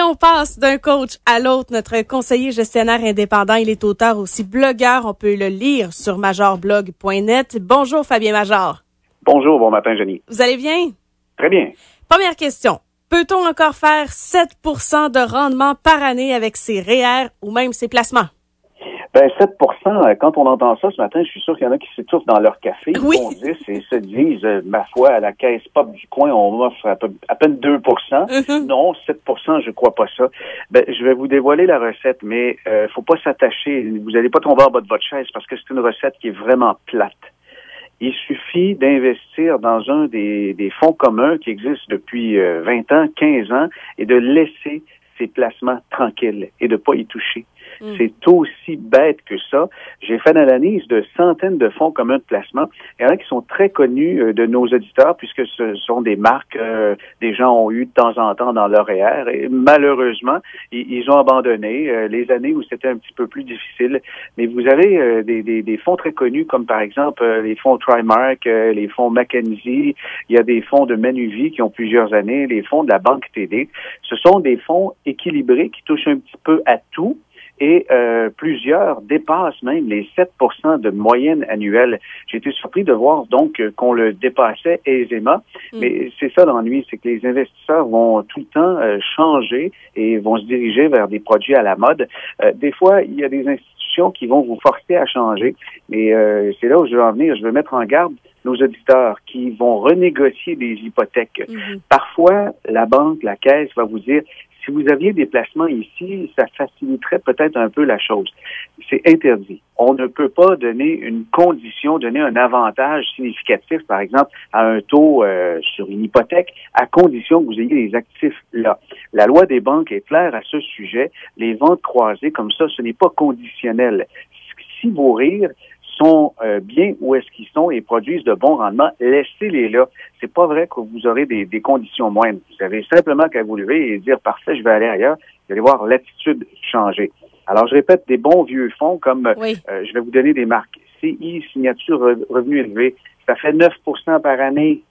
Et on passe d'un coach à l'autre. Notre conseiller gestionnaire indépendant, il est auteur aussi blogueur. On peut le lire sur majorblog.net. Bonjour Fabien Major. Bonjour, bon matin Jenny. Vous allez bien? Très bien. Première question. Peut-on encore faire 7% de rendement par année avec ses REER ou même ses placements? Ben 7% euh, quand on entend ça ce matin, je suis sûr qu'il y en a qui s'étouffent dans leur café, oui. et se disent, euh, ma foi, à la caisse pop du coin, on m'offre à, à, peine 2 mm-hmm. Non, 7% je crois pas ça. Ben, je vais vous dévoiler la recette, mais euh, faut pas s'attacher. Vous n'allez pas tomber en bas de votre chaise parce que c'est une recette qui est vraiment plate. Il suffit d'investir dans un des, des, fonds communs qui existent depuis 20 euh, ans, 15 ans, et de laisser ces placements tranquilles et de pas y toucher. Mm. C'est aussi bête que ça. J'ai fait l'analyse de centaines de fonds communs de placement. Il y en a qui sont très connus euh, de nos auditeurs puisque ce sont des marques euh, des gens ont eu de temps en temps dans leur ER. Et malheureusement, ils, ont abandonné euh, les années où c'était un petit peu plus difficile. Mais vous avez des, des, des, fonds très connus comme par exemple les fonds Trimark, les fonds Mackenzie. Il y a des fonds de Manuvie qui ont plusieurs années, les fonds de la Banque TD. Ce sont des fonds équilibrés qui touchent un petit peu à tout et euh, plusieurs dépassent même les 7 de moyenne annuelle. J'ai été surpris de voir donc qu'on le dépassait aisément, mm. mais c'est ça l'ennui, c'est que les investisseurs vont tout le temps euh, changer et vont se diriger vers des produits à la mode. Euh, des fois, il y a des institutions qui vont vous forcer à changer, mais c'est là où je veux en venir. Je veux mettre en garde nos auditeurs qui vont renégocier des hypothèques. Mm-hmm. Parfois, la banque, la caisse va vous dire si vous aviez des placements ici, ça faciliterait peut-être un peu la chose. C'est interdit. On ne peut pas donner une condition, donner un avantage significatif, par exemple, à un taux euh, sur une hypothèque, à condition que vous ayez les actifs là. La loi des banques est claire à ce sujet. Les ventes croisées comme ça, ce n'est pas conditionnel. Si vous rire, sont euh, bien où est-ce qu'ils sont et produisent de bons rendements, laissez-les là. C'est pas vrai que vous aurez des, des conditions moindres. Vous avez simplement qu'à vous lever et dire parfait, je vais aller ailleurs. Vous allez voir l'attitude changer. Alors, je répète, des bons vieux fonds comme euh, je vais vous donner des marques. CI, signature revenu élevé, ça fait 9% par année.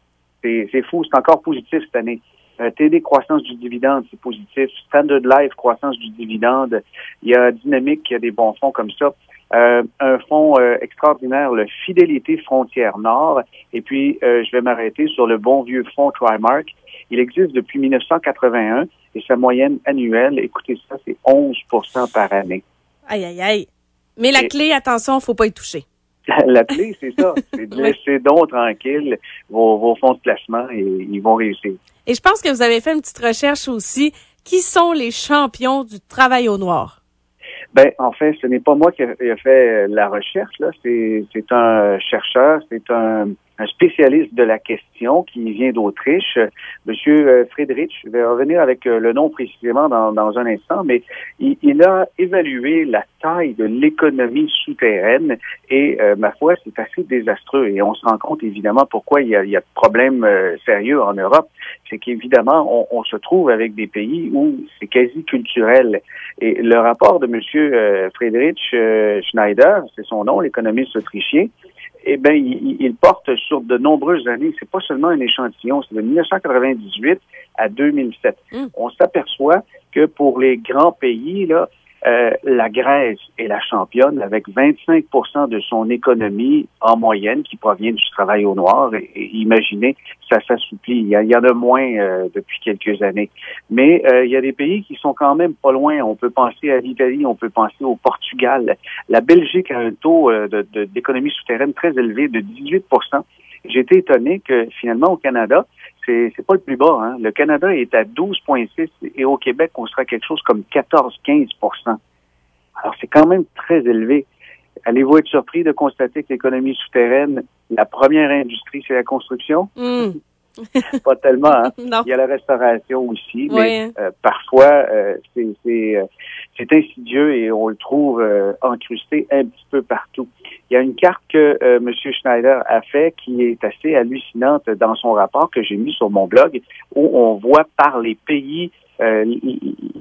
C'est fou, c'est encore positif cette année. Euh, TD croissance du dividende, c'est positif. Standard Life, croissance du dividende. Il y a Dynamique, il y a des bons fonds comme ça. Euh, un fonds euh, extraordinaire, le Fidélité Frontière Nord. Et puis, euh, je vais m'arrêter sur le bon vieux fonds Trimark. Il existe depuis 1981 et sa moyenne annuelle, écoutez ça, c'est 11 par année. Aïe, aïe, aïe. Mais la clé, attention, faut pas y toucher. La, clé, c'est ça. C'est de laisser donc tranquille vos, vos fonds de placement et ils vont réussir. Et je pense que vous avez fait une petite recherche aussi. Qui sont les champions du travail au noir? Ben, en fait, ce n'est pas moi qui ai fait la recherche. Là, c'est un chercheur, c'est un un spécialiste de la question qui vient d'Autriche, Monsieur euh, Friedrich. Je vais revenir avec euh, le nom précisément dans, dans un instant, mais il, a évalué la taille de l'économie souterraine et, euh, ma foi, c'est assez désastreux. Et on se rend compte évidemment pourquoi il y a, il y a de problèmes sérieux en Europe. C'est qu'évidemment, on, on, se trouve avec des pays où c'est quasi culturel. Et le rapport de Monsieur Friedrich Schneider, c'est son nom, l'économiste autrichien, eh bien, il, porte sur de nombreuses années. C'est pas seulement un échantillon, c'est de 1998 à 2007. Hum. On s'aperçoit que pour les grands pays, là, euh, la Grèce est la championne avec 25% de son économie en moyenne qui provient du travail au noir. Imaginez, ça s'assouplit. Il, y en a moins euh, depuis quelques années. Mais euh, il y a des pays qui sont quand même pas loin. On peut penser à l'Italie, on peut penser au Portugal. La Belgique a un taux d'économie souterraine très élevé de 18 J'ai été étonné que finalement au Canada, c'est pas le plus bas. Hein. Le Canada est à 12,6 et au Québec, on sera quelque chose comme 14-15% Alors, c'est quand même très élevé. Allez-vous être surpris de constater que l'économie souterraine, la première industrie, c'est la construction? Hmm. pas tellement. Hein? Il y a la restauration aussi, mais euh, parfois euh, c'est euh, c'est insidieux et on le trouve encrusté un petit peu partout. Il y a une carte que M. Schneider a fait qui est assez hallucinante dans son rapport que j'ai mis sur mon blog, où on voit par les pays euh,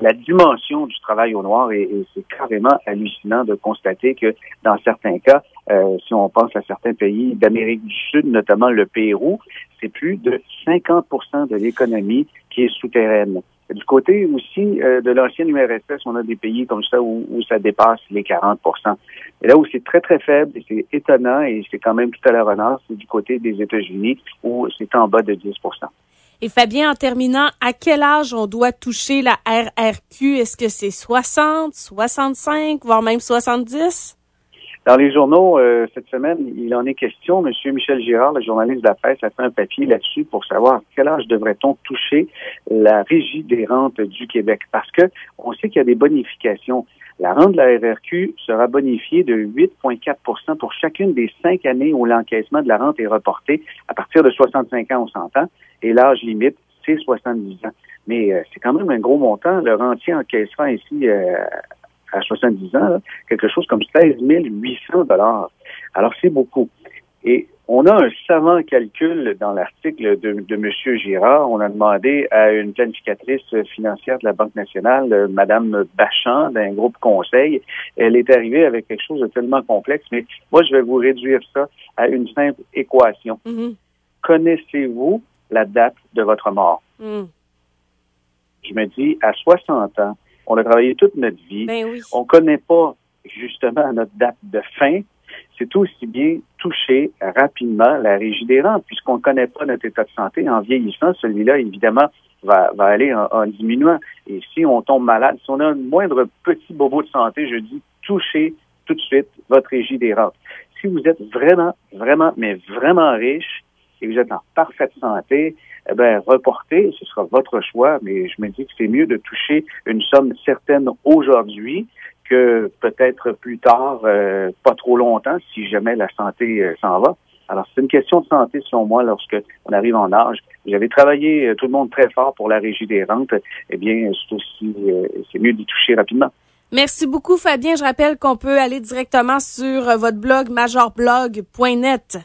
la dimension du travail au noir et, c'est carrément hallucinant de constater que dans certains cas, euh, si on pense à certains pays d'Amérique du Sud, notamment le Pérou, c'est plus de 50% de l'économie qui est souterraine. Du côté aussi euh, de l'ancienne URSS, on a des pays comme ça où, ça dépasse les 40% Et là où c'est très, très faible, et c'est étonnant, et c'est quand même tout à la renard, c'est du côté des États-Unis, où c'est en bas de 10% et Fabien, en terminant, à quel âge on doit toucher la RRQ? Est-ce que c'est 60, 65, voire même 70? Dans les journaux, euh, cette semaine, il en est question. Monsieur Michel Girard, le journaliste de la presse, a fait un papier là-dessus pour savoir quel âge devrait-on toucher la régie des rentes du Québec. Parce que on sait qu'il y a des bonifications. La rente de la RRQ sera bonifiée de 8,4% pour chacune des cinq années où l'encaissement de la rente est reporté à partir de 65 ans, on s'entend, et l'âge limite, c'est 70 ans. Mais euh, c'est quand même un gros montant. Le rentier encaissera ici euh, à 70 ans, quelque chose comme 16 800 dollars. Alors, c'est beaucoup. Et on a un savant calcul dans l'article de, de M. Girard. On a demandé à une planificatrice financière de la Banque nationale, Mme Bachand, d'un groupe conseil. Elle est arrivée avec quelque chose de tellement complexe, mais moi, je vais vous réduire ça à une simple équation. Mm-hmm. Connaissez-vous la date de votre mort? Mm. Je me dis, à 60 ans, on a travaillé toute notre vie. Ben on ne connaît pas justement notre date de fin. C'est aussi bien toucher rapidement la régie des rentes, puisqu'on ne connaît pas notre état de santé. En vieillissant, celui-là, évidemment, va, va aller en, diminuant. Et si on tombe malade, si on a un moindre petit bobo de santé, je dis touchez tout de suite votre régie des rentes. Si vous êtes vraiment, vraiment, mais vraiment riche et vous êtes en parfaite santé, eh bien, reporter, ce sera votre choix, mais je me dis que c'est mieux de toucher une somme certaine aujourd'hui que peut-être plus tard, euh, pas trop longtemps, si jamais la santé euh, s'en va. Alors, c'est une question de santé, selon moi, lorsque on arrive en âge. J'avais travaillé, euh, tout le monde très fort pour la régie des rentes. Eh bien, c'est aussi, c'est mieux d'y toucher rapidement. Merci beaucoup, Fabien. Je rappelle qu'on peut aller directement sur votre blog majorblog.net.